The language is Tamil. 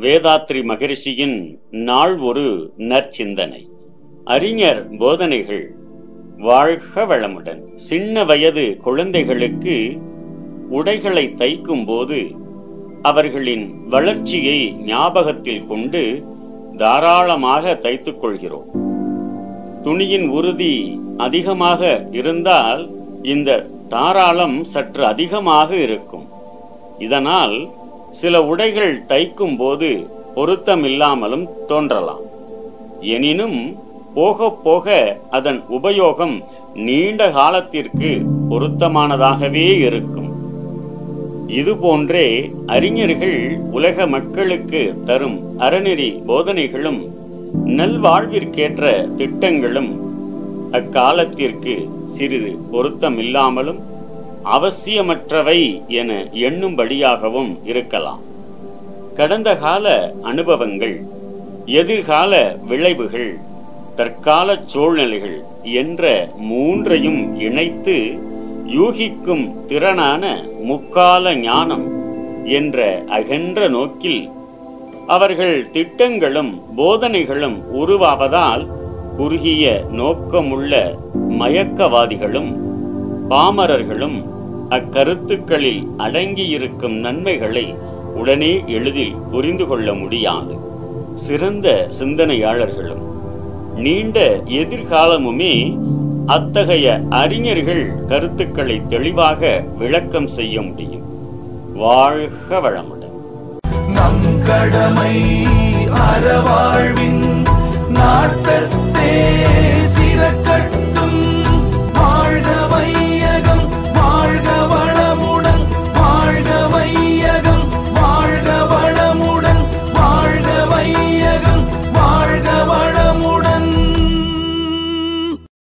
வேதாத்ரி மகரிஷியின் நாள் ஒரு நற்சிந்தனை. அறிஞர் போதனைகள் வாழ்க வளமுடன். சின்ன வயது குழந்தைகளுக்கு உடைகளை தைக்கும் போது அவர்களின் வளர்ச்சியை ஞாபகத்தில் கொண்டு தாராளமாக தைத்துக் கொள்கிறோம். துணியின் உறுதி அதிகமாக இருந்தால் இந்த தாராளம் சற்று அதிகமாக இருக்கும். இதனால் சில உடைகள் தைக்கும் போது பொருத்தமில்லாமலும் தோன்றலாம். எனினும் போக போக அதன் உபயோகம் நீண்ட காலத்திற்கு பொருத்தமானதாகவே இருக்கும். இதுபோன்றே அறிஞர்கள் உலக மக்களுக்கு தரும் அறநெறி போதனைகளும் நல்வாழ்விற்கேற்ற திட்டங்களும் அக்காலத்திற்கு சிறிது பொருத்தமில்லாமலும் அவசியமற்றவை என எண்ணும்படியாகவும் இருக்கலாம். கடந்த கால அனுபவங்கள் எதிர்கால விளைவுகள் தற்கால சூழ்நிலைகள் என்ற மூன்றையும் இணைத்து யூகிக்கும் திறனான முக்கால ஞானம் என்ற அகன்ற நோக்கில் அவர்கள் திட்டங்களும் போதனைகளும் உருவாவதால் குறுகிய நோக்கமுள்ள மயக்கவாதிகளும் பாமரர்களும் அக்கருத்துக்களில் அடங்கியிருக்கும் நன்மைகளை உடனே எளிதில் புரிந்து கொள்ள முடியாது. சிறந்த சிந்தனையாளர்களும் நீண்ட எதிர்காலமுமே அத்தகைய அறிஞர்கள் கருத்துக்களை தெளிவாக விளக்கம் செய்ய முடியும். வாழ்க வளமுடன். நம் கடமை அறவாழ்வின் நாட்டத்தே